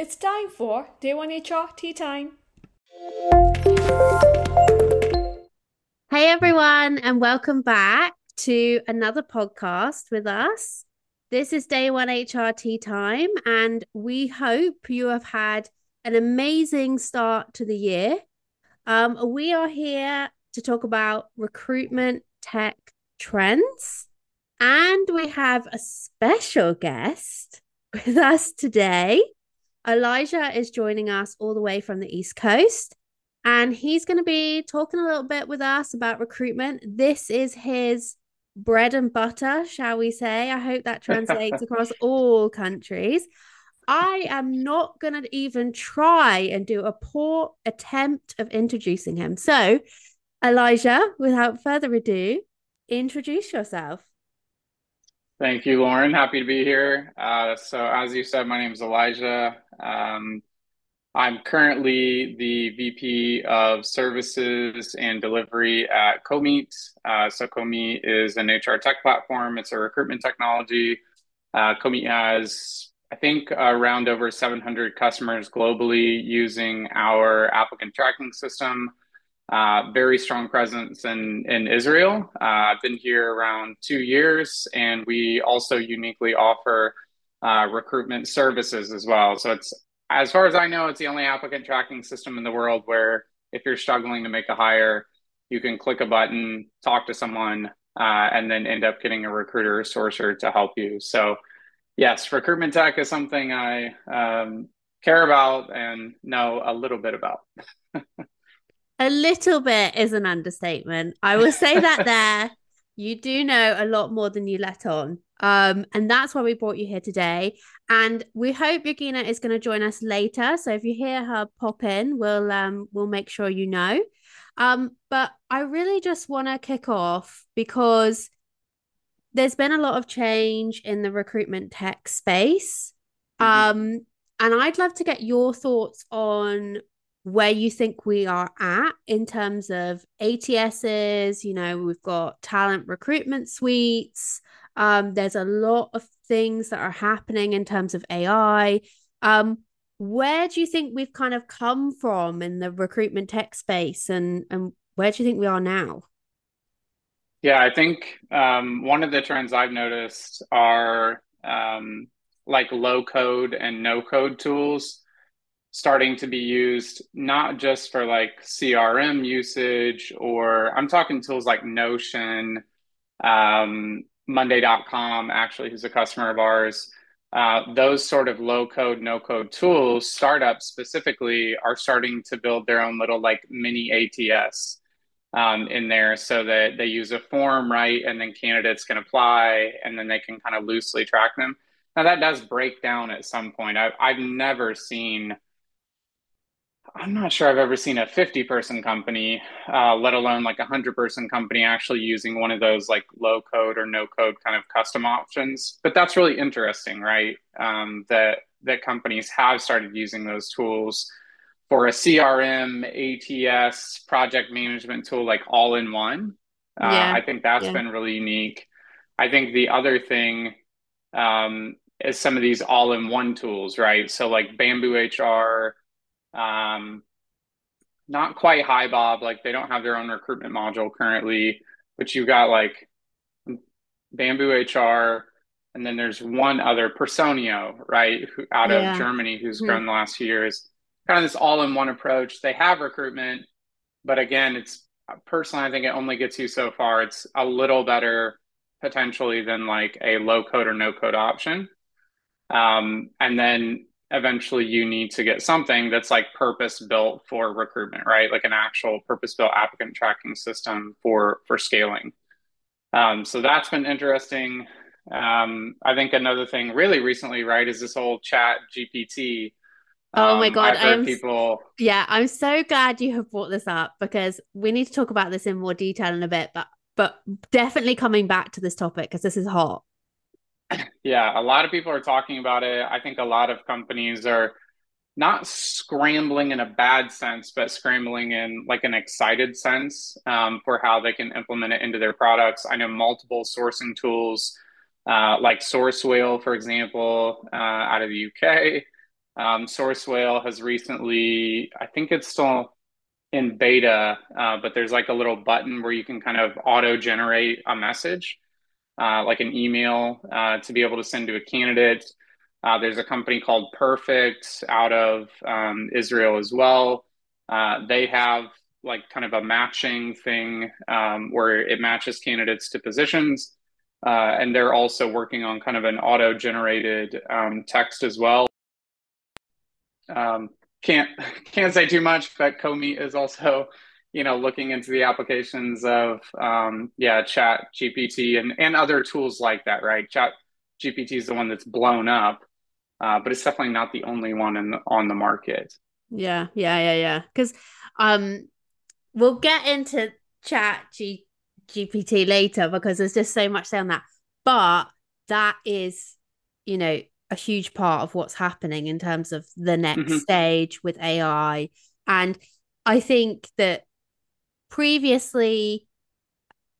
It's time for Day One HR Tea Time. Hey everyone, and welcome back to another podcast with us. This is Day One HR Tea Time, and we hope you have had an amazing start to the year. Um, we are here to talk about recruitment tech trends, and we have a special guest with us today. Elijah is joining us all the way from the East Coast, and he's going to be talking a little bit with us about recruitment. This is his bread and butter, shall we say? I hope that translates across all countries. I am not going to even try and do a poor attempt of introducing him. So, Elijah, without further ado, introduce yourself. Thank you, Lauren. Happy to be here. Uh, so, as you said, my name is Elijah. Um, I'm currently the VP of Services and Delivery at Comeet. Uh, so, Comeet is an HR tech platform, it's a recruitment technology. Uh, Comeet has, I think, around over 700 customers globally using our applicant tracking system. Uh, very strong presence in, in Israel. Uh, I've been here around two years, and we also uniquely offer uh, recruitment services as well. So it's as far as I know, it's the only applicant tracking system in the world where if you're struggling to make a hire, you can click a button, talk to someone, uh, and then end up getting a recruiter or sourcer to help you. So, yes, recruitment tech is something I um, care about and know a little bit about. a little bit is an understatement. I will say that there. You do know a lot more than you let on. Um, and that's why we brought you here today. And we hope Yogina is going to join us later. So if you hear her pop in, we'll um we'll make sure you know. Um, but I really just want to kick off because there's been a lot of change in the recruitment tech space. Mm-hmm. Um, and I'd love to get your thoughts on where you think we are at in terms of ATSs. You know, we've got talent recruitment suites. Um, there's a lot of things that are happening in terms of AI. Um, where do you think we've kind of come from in the recruitment tech space, and and where do you think we are now? Yeah, I think um, one of the trends I've noticed are um, like low code and no code tools starting to be used not just for like CRM usage or I'm talking tools like Notion, um, Monday.com, actually, who's a customer of ours. Uh, those sort of low code, no code tools, startups specifically, are starting to build their own little like mini ATS um, in there so that they use a form, right? And then candidates can apply and then they can kind of loosely track them. Now, that does break down at some point. I've, I've never seen I'm not sure I've ever seen a 50 person company, uh, let alone like a 100 person company actually using one of those like low code or no code kind of custom options. But that's really interesting, right? Um, that that companies have started using those tools for a CRM, ATS, project management tool, like all in one. Uh, yeah. I think that's yeah. been really unique. I think the other thing um, is some of these all in one tools, right? So like Bamboo HR um, not quite HiBob like they don't have their own recruitment module currently, but you've got like Bamboo HR, and then there's one other Personio, right, who, out yeah. of Germany, who's mm-hmm. grown the last few years. Kind of this all-in-one approach. They have recruitment, but again, it's personally, I think it only gets you so far. It's a little better potentially than like a low code or no code option. Um, and then eventually you need to get something that's like purpose built for recruitment right? Like an actual purpose built applicant tracking system for for scaling. Um, so that's been interesting. Um, i think another thing really recently right is this whole chat gpt oh my um, god i am people yeah i'm so glad you have brought this up because we need to talk about this in more detail in a bit but but definitely coming back to this topic because this is hot yeah, a lot of people are talking about it. I think a lot of companies are not scrambling in a bad sense, but scrambling in like an excited sense um, for how they can implement it into their products. I know multiple sourcing tools, uh, like Sourcewhale, for example, uh, out of the UK, Um, Sourcewhale has recently, I think it's still in beta, uh, but there's like a little button where you can kind of auto generate a message, uh, like an email, uh, to be able to send to a candidate. Uh, there's a company called Perfect out of um, Israel as well. Uh, they have like kind of a matching thing um, where it matches candidates to positions. Uh, and they're also working on kind of an auto generated um, text as well. Um, can't can't say too much, but Comeet is also you know looking into the applications of um, yeah Chat GPT and and other tools like that. Right, Chat GPT is the one that's blown up, uh, but it's definitely not the only one in the, on the market. Yeah, yeah, yeah, yeah. Because um, we'll get into Chat G- GPT later because there's just so much say on that. But that is, you know, a huge part of what's happening in terms of the next mm-hmm. stage with AI. And I think that previously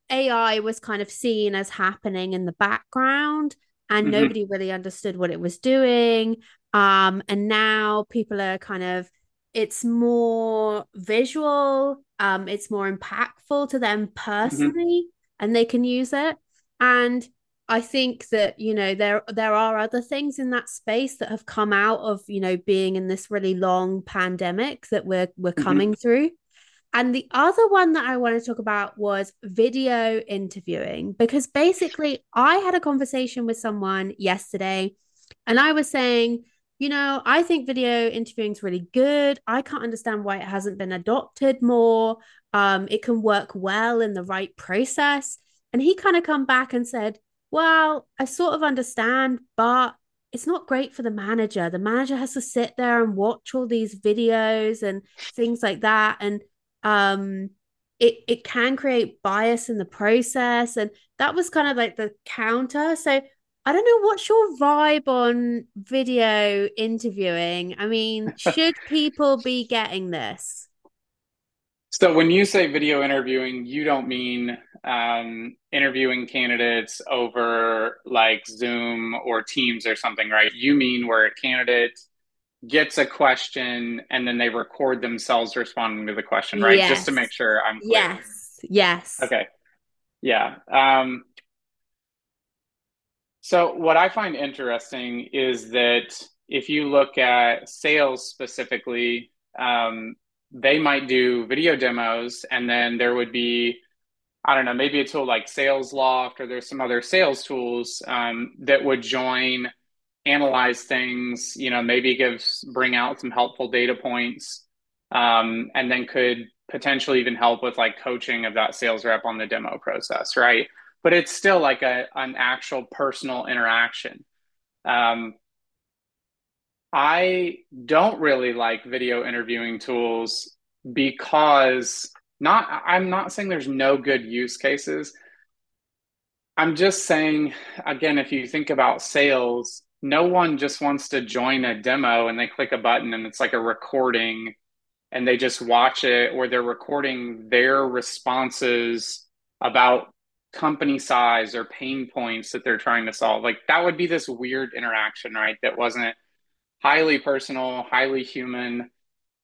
AI was kind of seen as happening in the background and mm-hmm. nobody really understood what it was doing. Um, and now people are kind of it's more visual um it's more impactful to them mm-hmm. personally mm-hmm. and they can use it and i think that you know there there are other things in that space that have come out of you know being in this really long pandemic that we're we're mm-hmm. coming through and the other one that I want to talk about was video interviewing because basically I had a conversation with someone yesterday and I was saying you know, I think video interviewing is really good. I can't understand why it hasn't been adopted more. Um, it can work well in the right process. And he kind of come back and said, Well, I sort of understand, but it's not great for the manager. The manager has to sit there and watch all these videos and things like that. And um it it can create bias in the process. And that was kind of like the counter. So I don't know what's your vibe on video interviewing. I mean, should people be getting this? So, when you say video interviewing, you don't mean um, interviewing candidates over like Zoom or Teams or something, right? You mean where a candidate gets a question and then they record themselves responding to the question, right? Yes. Just to make sure I'm clear. Yes. Yes. Okay. Yeah. Um, so, what I find interesting is that if you look at sales specifically, um, they might do video demos, and then there would be, I don't know, maybe a tool like Salesloft, or there's some other sales tools um, that would join, analyze things, you know, maybe give bring out some helpful data points, um, and then could potentially even help with like coaching of that sales rep on the demo process, right? but it's still like a an actual personal interaction. Um, I don't really like video interviewing tools because not I'm not saying there's no good use cases. I'm just saying again if you think about sales, no one just wants to join a demo and they click a button and it's like a recording and they just watch it or they're recording their responses about company size or pain points that they're trying to solve. Like that would be this weird interaction, right? That wasn't highly personal, highly human.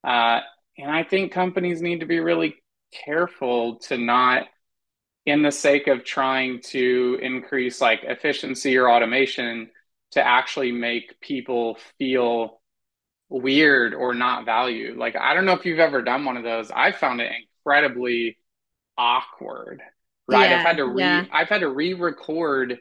Uh, and I think companies need to be really careful to not, in the sake of trying to increase like efficiency or automation, to actually make people feel weird or not valued. Like, I don't know if you've ever done one of those. I found it incredibly awkward right yeah, i've had to re yeah. i've had to re-record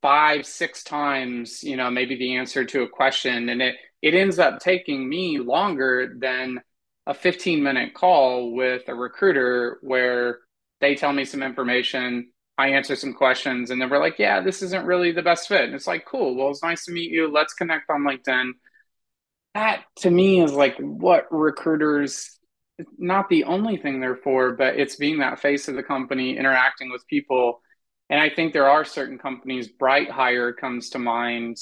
five six times you know maybe the answer to a question and it it ends up taking me longer than a 15 minute call with a recruiter where they tell me some information i answer some questions and then we're like yeah this isn't really the best fit and it's like cool well it's nice to meet you let's connect on linkedin that to me is like what recruiters not the only thing they're for, but it's being that face of the company, interacting with people. And I think there are certain companies, Bright Hire comes to mind.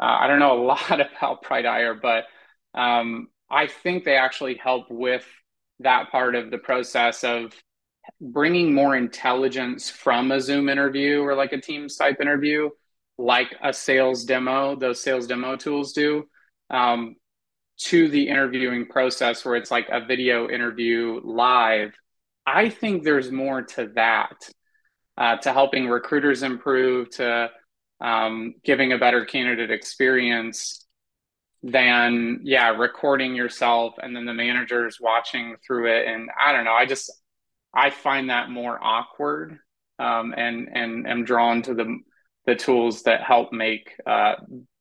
Uh, I don't know a lot about Bright Hire, but um, I think they actually help with that part of the process of bringing more intelligence from a Zoom interview or like a Teams type interview, like a sales demo, those sales demo tools do. Um, to the interviewing process where it's like a video interview live. I think there's more to that, uh, to helping recruiters improve, to um, giving a better candidate experience than yeah recording yourself and then the managers watching through it and i don't know i just i find that more awkward um, and and am drawn to the the tools that help make uh,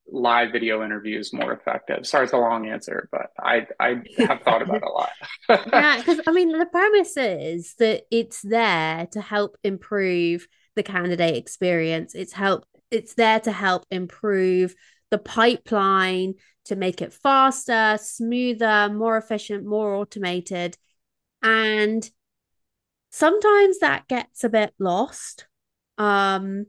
live video interviews more effective. Sorry, it's a long answer, but I I have thought about a lot. yeah, because I mean the premise is that it's there to help improve the candidate experience. It's help it's there to help improve the pipeline to make it faster, smoother, more efficient, more automated. And sometimes that gets a bit lost. Um,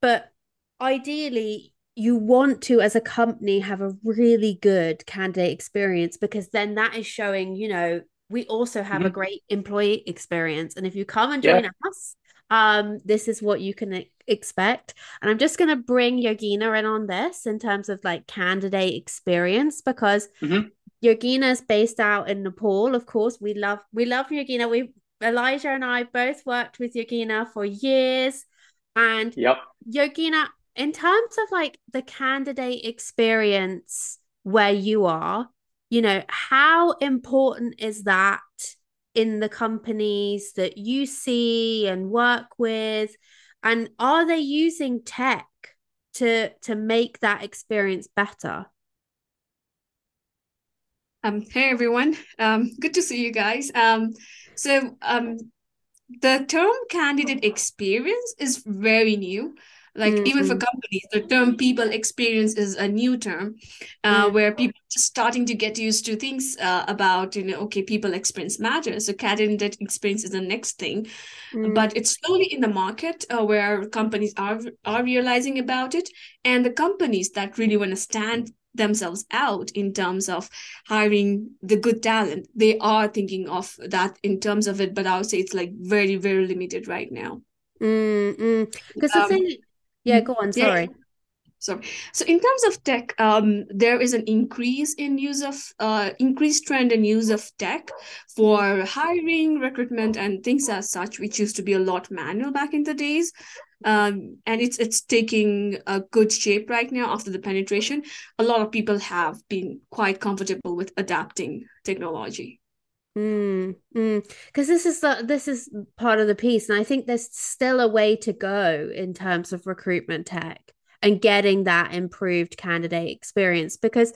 but ideally, you want to, as a company, have a really good candidate experience because then that is showing, you know, we also have mm-hmm. a great employee experience. And if you come and join yeah. us, um, this is what you can expect. And I'm just going to bring Yogina in on this in terms of like candidate experience because mm-hmm. Yogina is based out in Nepal. Of course, we love we love Yogina. We Elijah and I both worked with Yogina for years. And yep. Yogina, in terms of like the candidate experience where you are, you know, how important is that in the companies that you see and work with? And are they using tech to to make that experience better? Um, hey everyone, um, good to see you guys. Um, so um, the term candidate experience is very new. Like mm-hmm. even for mm-hmm. companies, the term people experience is a new term, uh, mm-hmm. where people are just starting to get used to things uh, about you know okay people experience matters. So candidate experience is the next thing, mm-hmm. but it's slowly in the market uh, where companies are are realizing about it, and the companies that really want to stand themselves out in terms of hiring the good talent. They are thinking of that in terms of it, but I would say it's like very, very limited right now. Because mm, mm. um, thing, yeah, go on. Sorry. Yeah. So, so in terms of tech, um, there is an increase in use of uh, increased trend in use of tech for hiring, recruitment, and things as such, which used to be a lot manual back in the days um, and it's it's taking a good shape right now after the penetration. A lot of people have been quite comfortable with adapting technology. Mm, because mm. this is the this is part of the piece, and I think there's still a way to go in terms of recruitment tech and getting that improved candidate experience. Because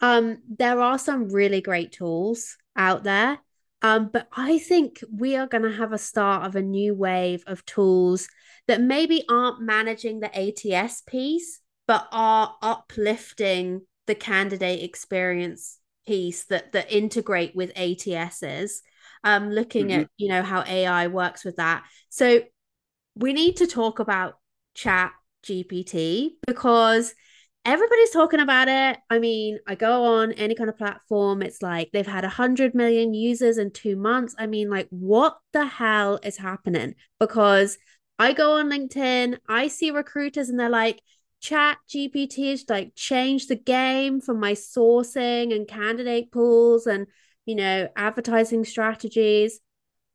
um, there are some really great tools out there, um, but I think we are going to have a start of a new wave of tools that maybe aren't managing the ATS piece, but are uplifting the candidate experience piece that that integrate with ATSs. Um, looking mm-hmm. at you know how AI works with that. So we need to talk about Chat GPT because everybody's talking about it. I mean, I go on any kind of platform, it's like they've had 100 million users in two months. I mean, like, what the hell is happening? Because I go on LinkedIn, I see recruiters, and they're like, Chat GPT has like changed the game for my sourcing and candidate pools and you know advertising strategies.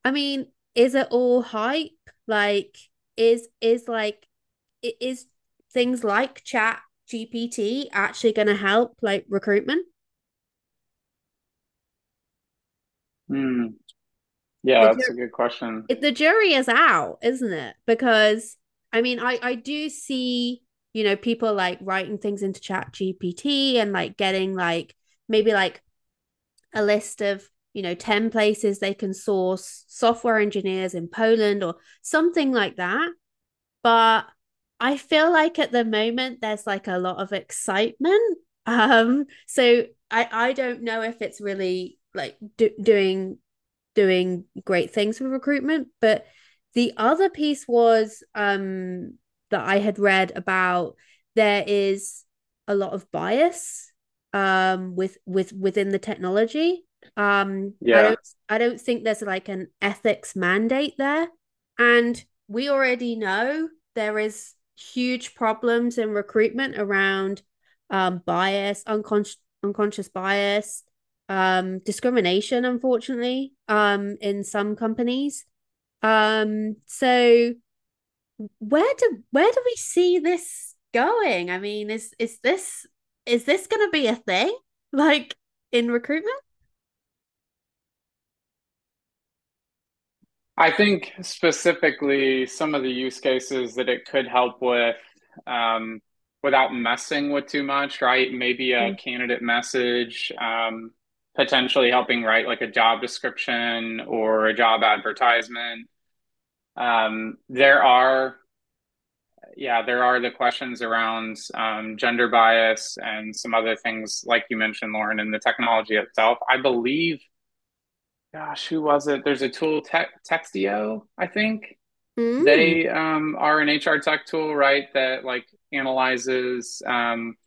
I mean, is it all hype? Like, is is like is things like Chat GPT actually going to help like recruitment? Hmm. Yeah, the that's a good question. The jury is out, isn't it? Because I mean, I I do see you know people like writing things into Chat GPT and like getting like maybe like a list of you know 10 places they can source software engineers in Poland or something like that but I feel like at the moment there's like a lot of excitement um so I I don't know if it's really like do- doing doing great things with recruitment. But the other piece was um, that I had read about there is a lot of bias um, with with within the technology. Um, yeah. I don't, I don't think there's like an ethics mandate there, and we already know there is huge problems in recruitment around um, bias, unconscious unconscious bias, um, discrimination, unfortunately, um, in some companies. Um, so where do where do we see this going? I mean, is is this is this going to be a thing like in recruitment? I think specifically some of the use cases that it could help with um, without messing with too much, right? Maybe a mm-hmm. candidate message, um, potentially helping write like a job description or a job advertisement. Um, there are, yeah, there are the questions around um, gender bias and some other things, like you mentioned, Lauren, in the technology itself. I believe, gosh, who was it? There's a tool, te- Textio, I think. Mm. They um, are an HR tech tool, right? That like analyzes um,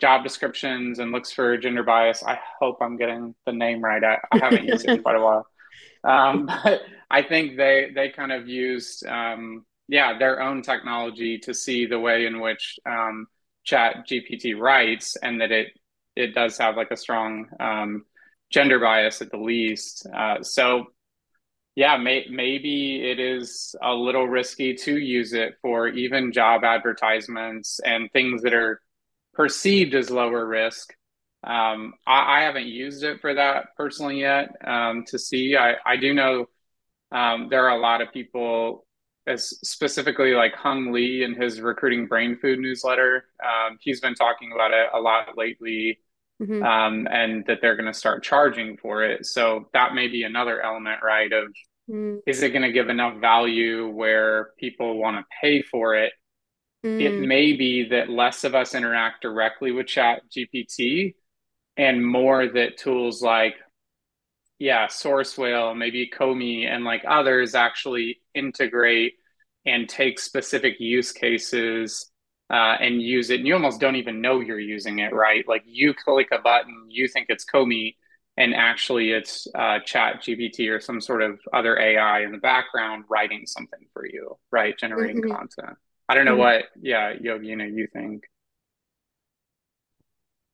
job descriptions and looks for gender bias. I hope I'm getting the name right. I, I haven't used it in quite a while. Um, but I think they they kind of used um, yeah their own technology to see the way in which um, Chat GPT writes, and that it it does have like a strong um, gender bias at the least. Uh, so yeah, may, maybe it is a little risky to use it for even job advertisements and things that are perceived as lower risk. Um, I, I, haven't used it for that personally yet um, to see. I, I do know um, there are a lot of people, as specifically like Hung Lee in his recruiting brain food newsletter. Um, he's been talking about it a lot lately. Mm-hmm. Um, and that they're going to start charging for it. So that may be another element, right? Of mm. is it going to give enough value where people want to pay for it? Mm. It may be that less of us interact directly with Chat GPT and more that tools like yeah, Source Whale, maybe Comeet, and like others actually integrate and take specific use cases uh, and use it. And you almost don't even know you're using it, right? Like you click a button, you think it's Comeet, and actually it's uh, Chat GPT or some sort of other AI in the background writing something for you, right? Generating mm-hmm. content. I don't know mm-hmm. what, yeah, Yogina, you think.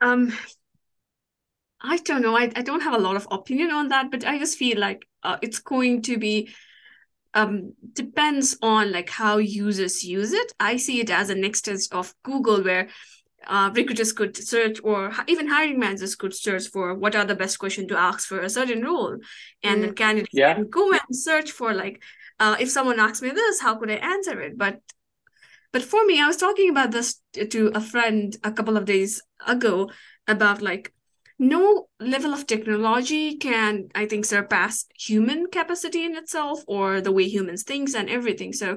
Um, I don't know. I, I don't have a lot of opinion on that, but I just feel like uh, it's going to be um depends on like how users use it. I see it as a next test of Google where uh, recruiters could search or even hiring managers could search for what are the best questions to ask for a certain role and mm. then candidates yeah. can go and search for like uh, if someone asks me this how could i answer it but but for me i was talking about this to a friend a couple of days ago about like no level of technology can i think surpass human capacity in itself or the way humans think and everything. So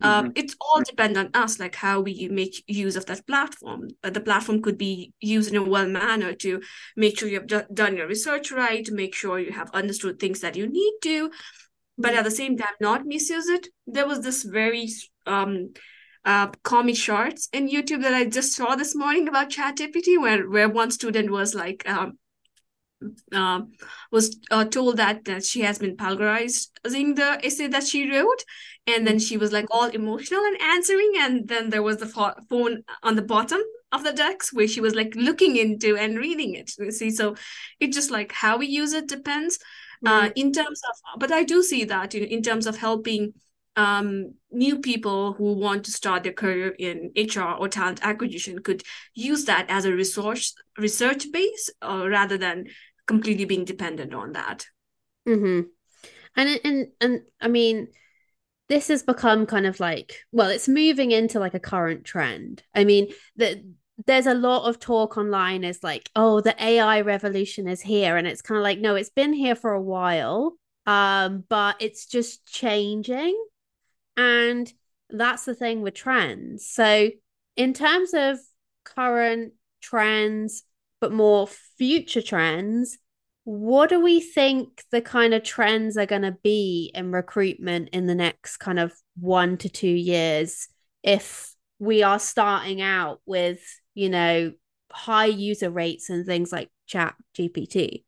uh, mm-hmm. it's all depend on us like how we make use of that platform. Uh, the platform could be used in a well manner to make sure you have d- done your research right make sure you have understood things that you need to but at the same time not misuse it. There was this very um uh, comic shorts in YouTube that I just saw this morning about ChatGPT, where where one student was like, um, uh, was uh, told that that she has been plagiarizing the essay that she wrote, and then she was like all emotional and answering, and then there was the fo- phone on the bottom of the decks where she was like looking into and reading it. You see, so it just like how we use it depends. Mm-hmm. Uh, in terms of, but I do see that in, in terms of helping um, new people who want to start their career in HR or talent acquisition could use that as a resource research base uh, rather than completely being dependent on that. Mm-hmm. And and and I mean, this has become kind of like well, it's moving into like a current trend. I mean, the there's a lot of talk online is like, oh, the AI revolution is here, and it's kind of like, no, it's been here for a while, um, but it's just changing and that's the thing with trends. So, in terms of current trends, but more future trends, what do we think the kind of trends are going to be in recruitment in the next kind of one to two years if we are starting out with, you know, high user rates and things like chat GPT?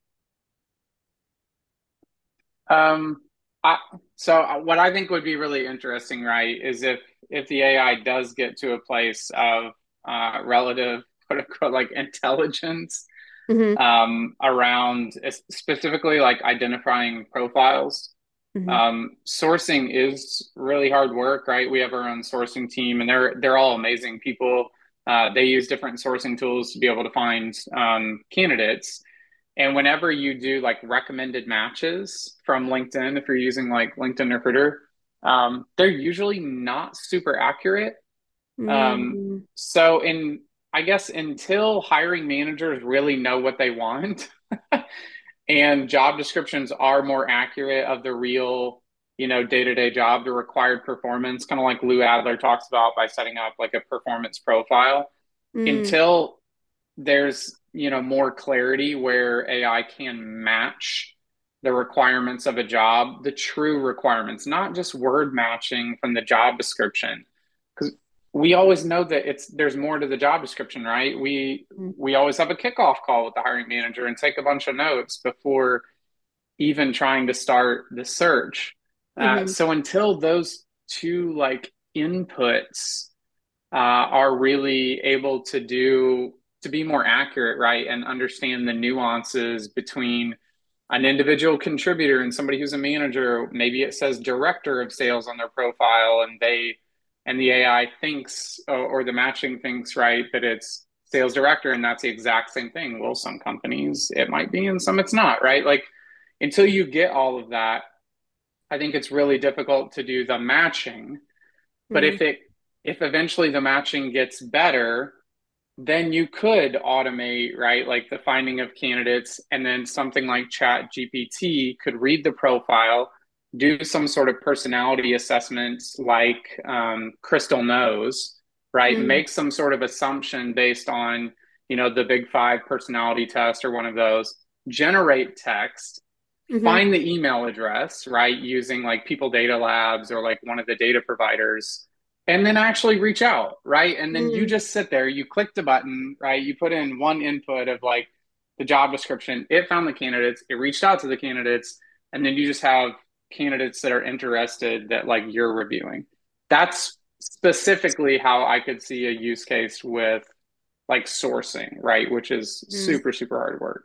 Um, I, so uh, what I think would be really interesting, right, is if if the AI does get to a place of uh, relative quote unquote like intelligence, mm-hmm. um, around specifically like identifying profiles. Mm-hmm. Um, sourcing is really hard work, right? We have our own sourcing team, and they're they're all amazing people. Uh, they use different sourcing tools to be able to find um, candidates. And whenever you do like recommended matches from LinkedIn, if you're using like LinkedIn Recruiter, um, they're usually not super accurate. Um, mm. so, in I guess until hiring managers really know what they want and job descriptions are more accurate of the real, you know, day to day job, the required performance, kind of like Lou Adler talks about by setting up like a performance profile. Mm. Until there's, you know, more clarity where AI can match the requirements of a job, the true requirements, not just word matching from the job description Because we always know that it's there's more to the job description right we mm-hmm. we always have a kickoff call with the hiring manager and take a bunch of notes before even trying to start the search uh, mm-hmm. uh, so until those two like inputs uh, are really able to do to be more accurate right and understand the nuances between an individual contributor and somebody who's a manager maybe it says director of sales on their profile and they and the AI thinks or the matching thinks right that it's sales director and that's the exact same thing. Well, some companies it might be and some it's not, right? Like until you get all of that, I think it's really difficult to do the matching. But mm-hmm. if it if eventually the matching gets better, then you could automate, right? Like the finding of candidates and then something like Chat GPT could read the profile do some sort of personality assessments like um, Crystal knows, right? Mm-hmm. Make some sort of assumption based on, you know, the big five personality test or one of those, generate text, mm-hmm. find the email address, right? Using like People Data Labs or like one of the data providers, and then actually reach out, right? And then mm-hmm. you just sit there, you click the button, right? You put in one input of like the job description, it found the candidates, it reached out to the candidates, and then you just have candidates that are interested that like you're reviewing. That's specifically how I could see a use case with like sourcing, right? Which is mm. super, super hard work.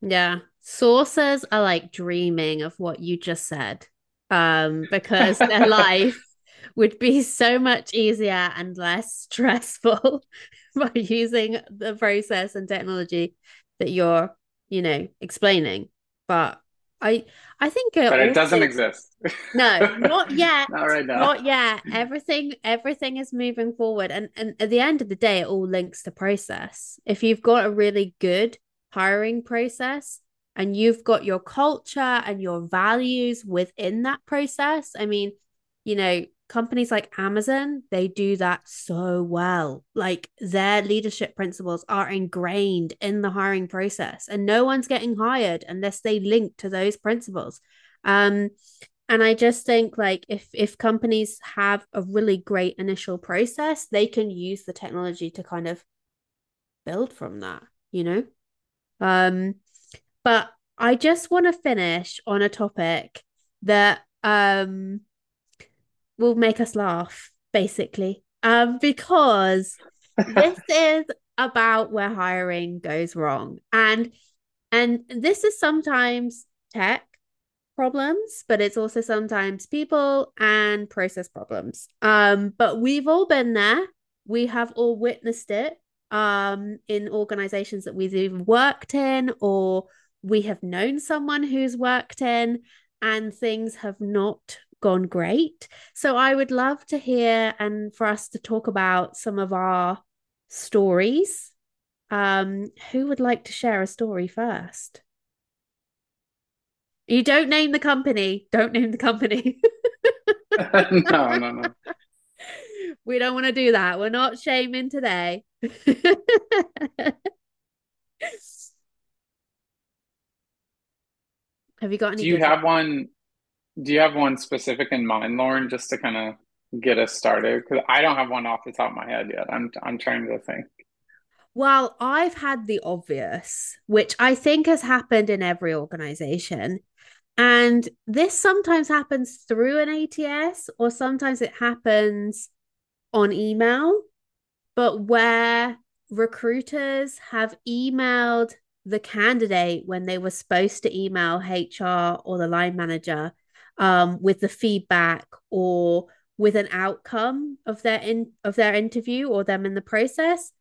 Yeah. Sources are like dreaming of what you just said. Um, because their life would be so much easier and less stressful by using the process and technology that you're, you know, explaining. But I I think but it doesn't exist. No, not yet. not right now. Not yet. Everything everything is moving forward, and and at the end of the day, it all links to process. If you've got a really good hiring process, and you've got your culture and your values within that process, I mean, you know, companies like Amazon, they do that so well. Like their leadership principles are ingrained in the hiring process, and no one's getting hired unless they link to those principles. Um, and I just think like if if companies have a really great initial process, they can use the technology to kind of build from that, you know? Um, but I just want to finish on a topic that um will make us laugh, basically. Um, because this is about where hiring goes wrong. And and this is sometimes tech problems, but it's also sometimes people and process problems. Um, but we've all been there. We have all witnessed it um in organizations that we've either worked in or we have known someone who's worked in and things have not gone great. So I would love to hear and for us to talk about some of our stories. Um, who would like to share a story first? You don't name the company. Don't name the company. no, no, no. We don't want to do that. We're not shaming today. Have you got any? Do you have one? Do you have one specific in mind, Lauren, just to kind of get us started? Because I don't have one off the top of my head yet. I'm I'm trying to think. Well, I've had the obvious, which I think has happened in every organization. And this sometimes happens through an ATS or sometimes it happens on email, but where recruiters have emailed the candidate when they were supposed to email HR or the line manager um, with the feedback or with an outcome of their in of their interview or them in the process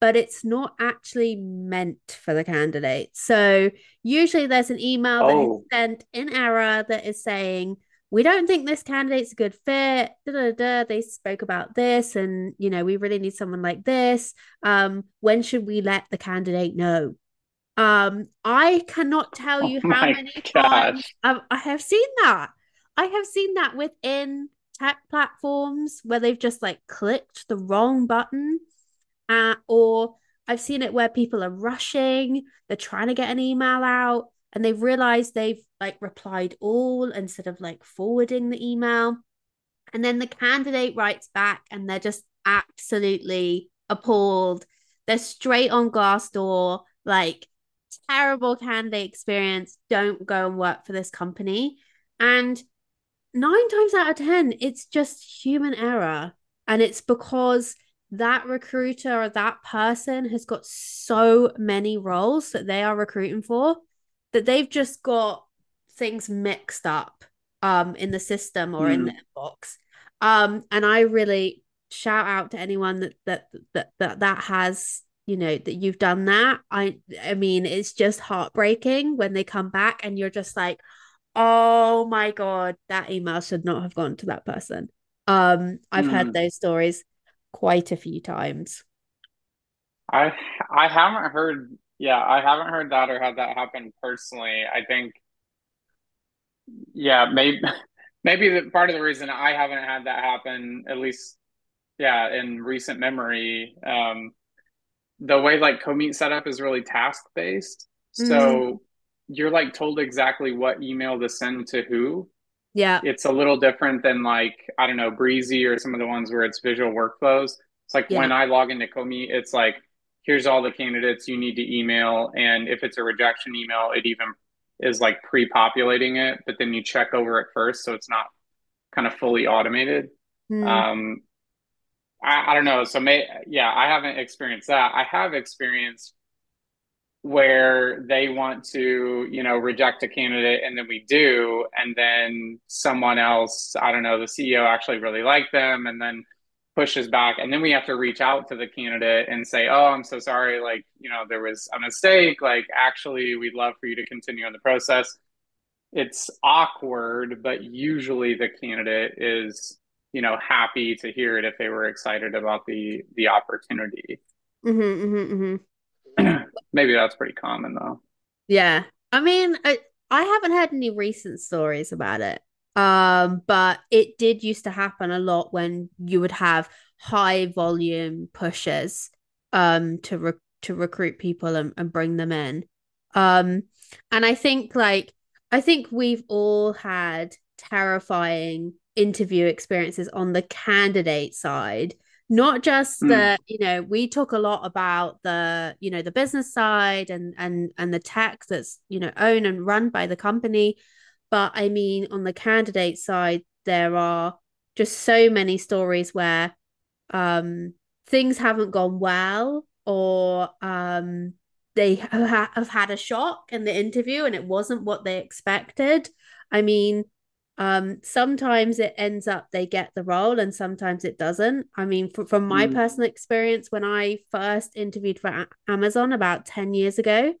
but it's not actually meant for the candidate so usually there's an email oh. that is oh. sent in error that is saying we don't think this candidate's a good fit da, da, da. they spoke about this and you know we really need someone like this um when should we let the candidate know um i cannot tell you oh how many gosh. times I've, I have seen that i have seen that within tech platforms where they've just like clicked the wrong button uh, or I've seen it where people are rushing, they're trying to get an email out and they've realized they've like replied all instead of like forwarding the email. And then the candidate writes back and they're just absolutely appalled. They're straight on Glassdoor, like terrible candidate experience. Don't go and work for this company. And nine times out of 10, it's just human error. And it's because that recruiter or that person has got so many roles that they are recruiting for that they've just got things mixed up um in the system or mm. in hmm. the inbox. Um and I really shout out to anyone that that that that, that has you know that you've done that i i mean it's just heartbreaking when they come back and you're just like oh my god that email should not have gone to that person um i've mm. heard hmm. those stories quite a few times i i haven't heard yeah i haven't heard that or had that happen personally i think yeah maybe maybe the part of the reason i haven't had that happen at least yeah in recent memory um the way like CoMeet setup is really task based mm-hmm. You're like told exactly what email to send to who. Yeah. It's a little different than like, I don't know, Breezy or some of the ones where it's visual workflows. It's like yeah. when I log into CoMeet, it's like, here's all the candidates you need to email. And if it's a rejection email, it even is like pre populating it, but then you check over it first. So it's not kind of fully automated. Mm. Um, I, I don't know. So, may, yeah, I haven't experienced that. I have experienced where they want to, you know, reject a candidate and then we do, and then someone else, I don't know, the CEO actually really liked them and then pushes back. And then we have to reach out to the candidate and say, oh, I'm so sorry. Like, you know, there was a mistake. Like, actually, we'd love for you to continue in the process. It's awkward, but usually the candidate is, you know, happy to hear it if they were excited about the the opportunity. Mm-hmm, mm-hmm, mm-hmm. Maybe that's pretty common though. Yeah. I mean, I, I haven't heard any recent stories about it. Um, but it did used to happen a lot when you would have high volume pushes um to re- to recruit people and, and bring them in. Um, and I think like I think we've all had terrifying interview experiences on the candidate side not just mm. the you know we talk a lot about the you know the business side and and and the tech that's you know owned and run by the company but i mean on the candidate side there are just so many stories where um things haven't gone well or um they have, have had a shock in the interview and it wasn't what they expected i mean um sometimes it ends up they get the role and sometimes it doesn't i mean f- from my mm. personal experience when i first interviewed for a- amazon about 10 years ago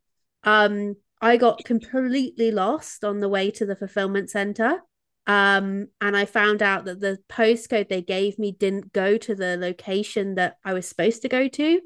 um i got completely lost on the way to the fulfillment center um and i found out that the postcode they gave me didn't go to the location that i was supposed to go to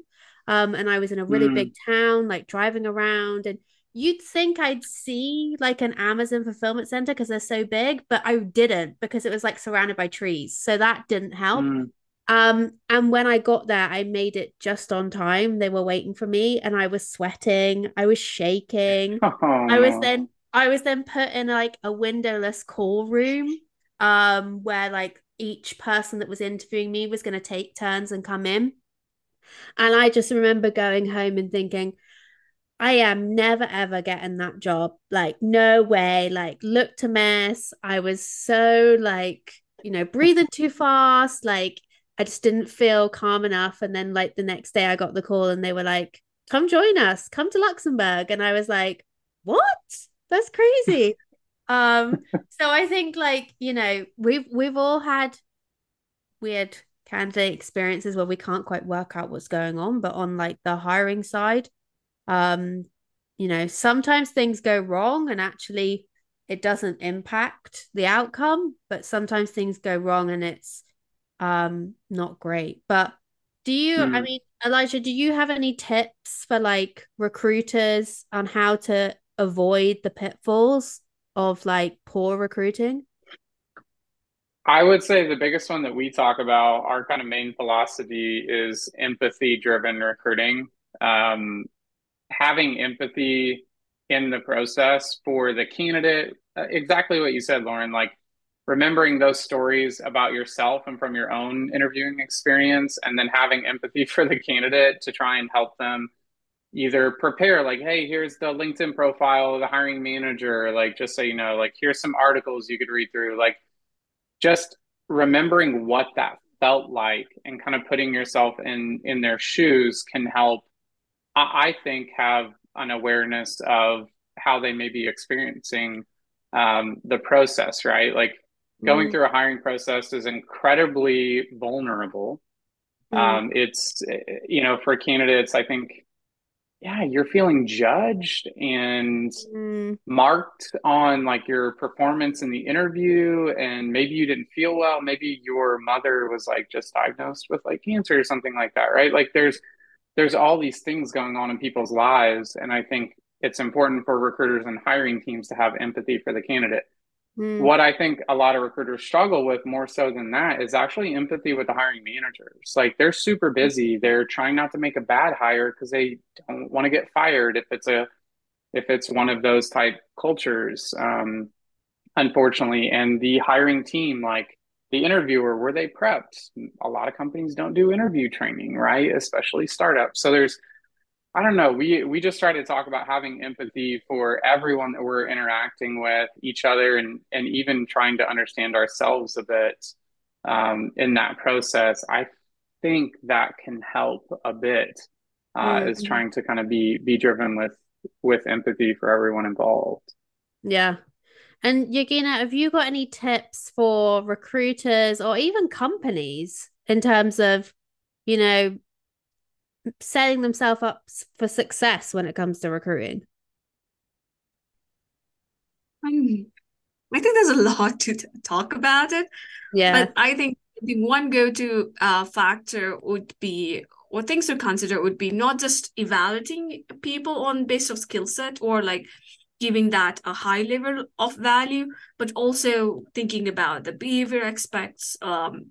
um and i was in a really mm. big town like driving around and you'd think I'd see like an Amazon fulfillment center because they're so big, but I didn't because it was like surrounded by trees. So that didn't help. Mm. Um, and when I got there, I made it just on time. They were waiting for me and I was sweating, I was shaking. Oh. I was then I was then put in like a windowless call room um where like each person that was interviewing me was going to take turns and come in. And I just remember going home and thinking, I am never ever getting that job. Like, no way. Like, looked a mess. I was so like, you know, breathing too fast. Like, I just didn't feel calm enough. And then, like, the next day I got the call and they were like, come join us, come to Luxembourg. And I was like, what? That's crazy. um, so I think like, you know, we've we've all had weird candidate experiences where we can't quite work out what's going on, but on like the hiring side, um, you know, sometimes things go wrong and actually it doesn't impact the outcome, but sometimes things go wrong and it's um not great. But do you, mm. I hmm. mean, Elijah, do you have any tips for like recruiters on how to avoid the pitfalls of like poor recruiting? I would say the biggest one that we talk about, our kind of main philosophy is empathy driven recruiting. Um, having empathy in the process for the candidate, uh, exactly what you said, Lauren, like remembering those stories about yourself and from your own interviewing experience, and then having empathy for the candidate to try and help them either prepare like hey here's the linkedin profile of the hiring manager like just so you know like here's some articles you could read through like just remembering what that felt like and kind of putting yourself in in their shoes can help i, think have an awareness of how they may be experiencing um, the process right like going mm. through a hiring process is incredibly vulnerable mm. um, it's you know for candidates i think yeah, you're feeling judged and mm. marked on like your performance in the interview. And maybe you didn't feel well. Maybe your mother was like just diagnosed with like cancer or something like that, right? Like there's there's all these things going on in people's lives. And I think it's important for recruiters and hiring teams to have empathy for the candidate. Mm. What I think a lot of recruiters struggle with more so than that is actually empathy with the hiring managers. Like they're super busy. They're trying not to make a bad hire because they don't want to get fired if it's a if it's one of those type cultures. Um, unfortunately, and the hiring team, like the interviewer, were they prepped? A lot of companies don't do interview training, right? Especially startups. So there's I don't know. We we just try to talk about having empathy for everyone that we're interacting with, each other, and and even trying to understand ourselves a bit um, in that process. I think that can help a bit. Uh, mm-hmm. Is trying to kind of be be driven with with empathy for everyone involved. Yeah. And Yogina, have you got any tips for recruiters or even companies in terms of, you know, setting themselves up for success when it comes to recruiting? Um, I think there's a lot to t- talk about it. Yeah. But I think the one go to uh, factor would be, or things to consider would be not just evaluating people on base of skill set or like giving that a high level of value, but also thinking about the behavior aspects, um,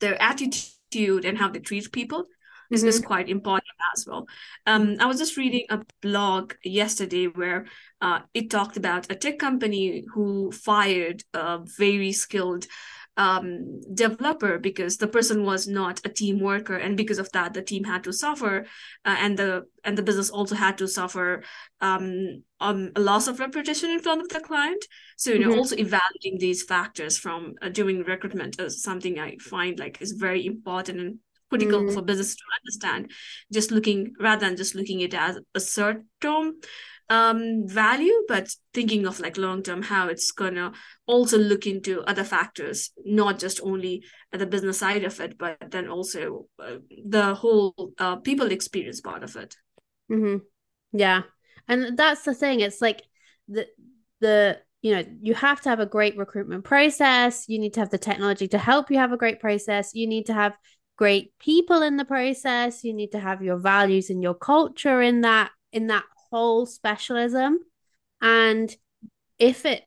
their attitude, and how they treat people this mm-hmm. is quite important as well. Um, I was just reading a blog yesterday where uh, it talked about a tech company who fired a very skilled um, developer because the person was not a team worker, and because of that, the team had to suffer, uh, and the and the business also had to suffer um, um, a loss of reputation in front of the client. So you know, mm-hmm. also evaluating these factors from uh, doing recruitment is something I find like is very important and critical mm. for business to understand just looking rather than just looking at it as a certain um value but thinking of like long term how it's gonna also look into other factors not just only the business side of it but then also uh, the whole uh, people experience part of it mm-hmm. yeah and that's the thing it's like the the you know you have to have a great recruitment process you need to have the technology to help you have a great process you need to have great people in the process you need to have your values and your culture in that in that whole specialism and if it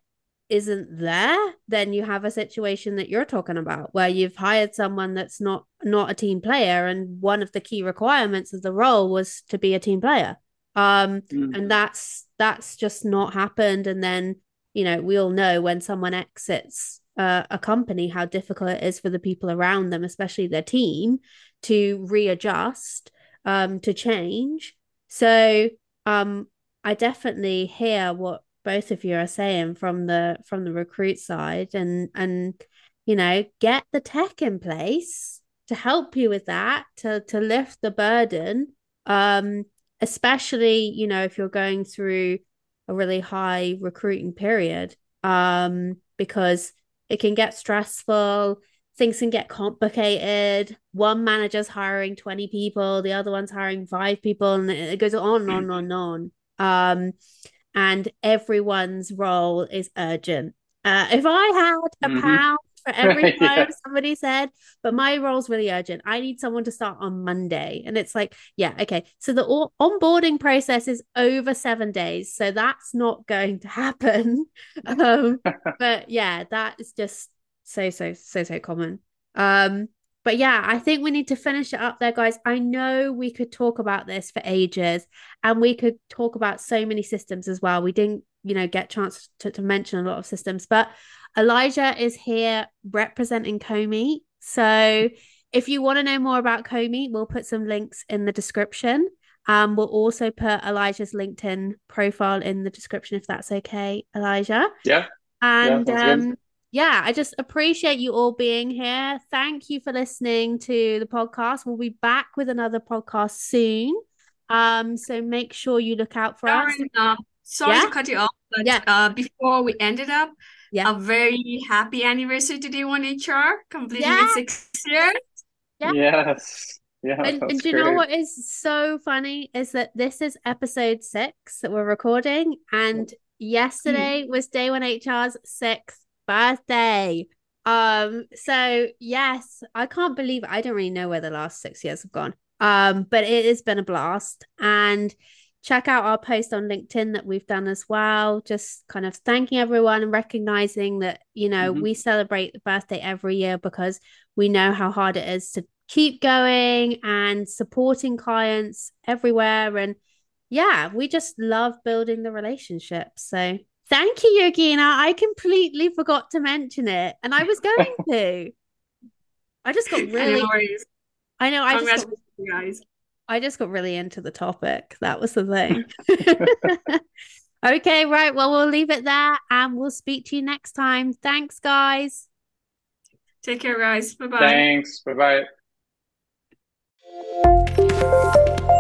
isn't there then you have a situation that you're talking about where you've hired someone that's not not a team player and one of the key requirements of the role was to be a team player um mm. and that's that's just not happened and then you know we all know when someone exits uh, a company how difficult it is for the people around them, especially their team, to readjust, um, to change. So um, I definitely hear what both of you are saying from the from the recruit side, and and you know get the tech in place to help you with that to to lift the burden. Um especially, you know, if you're going through a really high recruiting period, um, because it can get stressful, things can get complicated. One manager's hiring 20 people, the other one's hiring five people, and it goes on and on and on and on. Um, and everyone's role is urgent. Uh, if I had a mm-hmm. pound for every time yeah. somebody said, but my role's really urgent. I need someone to start on Monday. And it's like, yeah, okay. So the onboarding process is over seven days. So that's not going to happen. um, but yeah, that is just so, so, so, so common. Um, but yeah, I think we need to finish it up there, guys. I know we could talk about this for ages and we could talk about so many systems as well. We didn't, you know, get chance to, to mention a lot of systems, but Elijah is here representing Comeet. So if you want to know more about Comeet, we'll put some links in the description. Um, we'll also put Elijah's LinkedIn profile in the description if that's okay, Elijah. Yeah. And yeah, um, yeah, I just appreciate you all being here. Thank you for listening to the podcast. We'll be back with another podcast soon. Um, so make sure you look out for us. Uh, sorry yeah? to cut you off, but yeah. uh, before we ended up, yeah. A very happy anniversary to Day One HR, completing yeah. six years. Yeah. Yes. Yeah. And, and do you know what is so funny is that this is episode six that we're recording, and yesterday mm. was DayoneHR's sixth birthday. Um, so yes, I can't believe it. I don't really know where the last six years have gone. Um, but it has been a blast. And check out our post on LinkedIn that we've done as well. Just kind of thanking everyone and recognizing that, you know, mm-hmm. we celebrate the birthday every year because we know how hard it is to keep going and supporting clients everywhere. And yeah, we just love building the relationship. So thank you, Yogina. I completely forgot to mention it. And I was going to. I just got really. I know. I just got, guys. I just got really into the topic. That was the thing. okay, right. Well, we'll leave it there and we'll speak to you next time. Thanks, guys. Take care, guys. Bye bye. Thanks. Bye bye.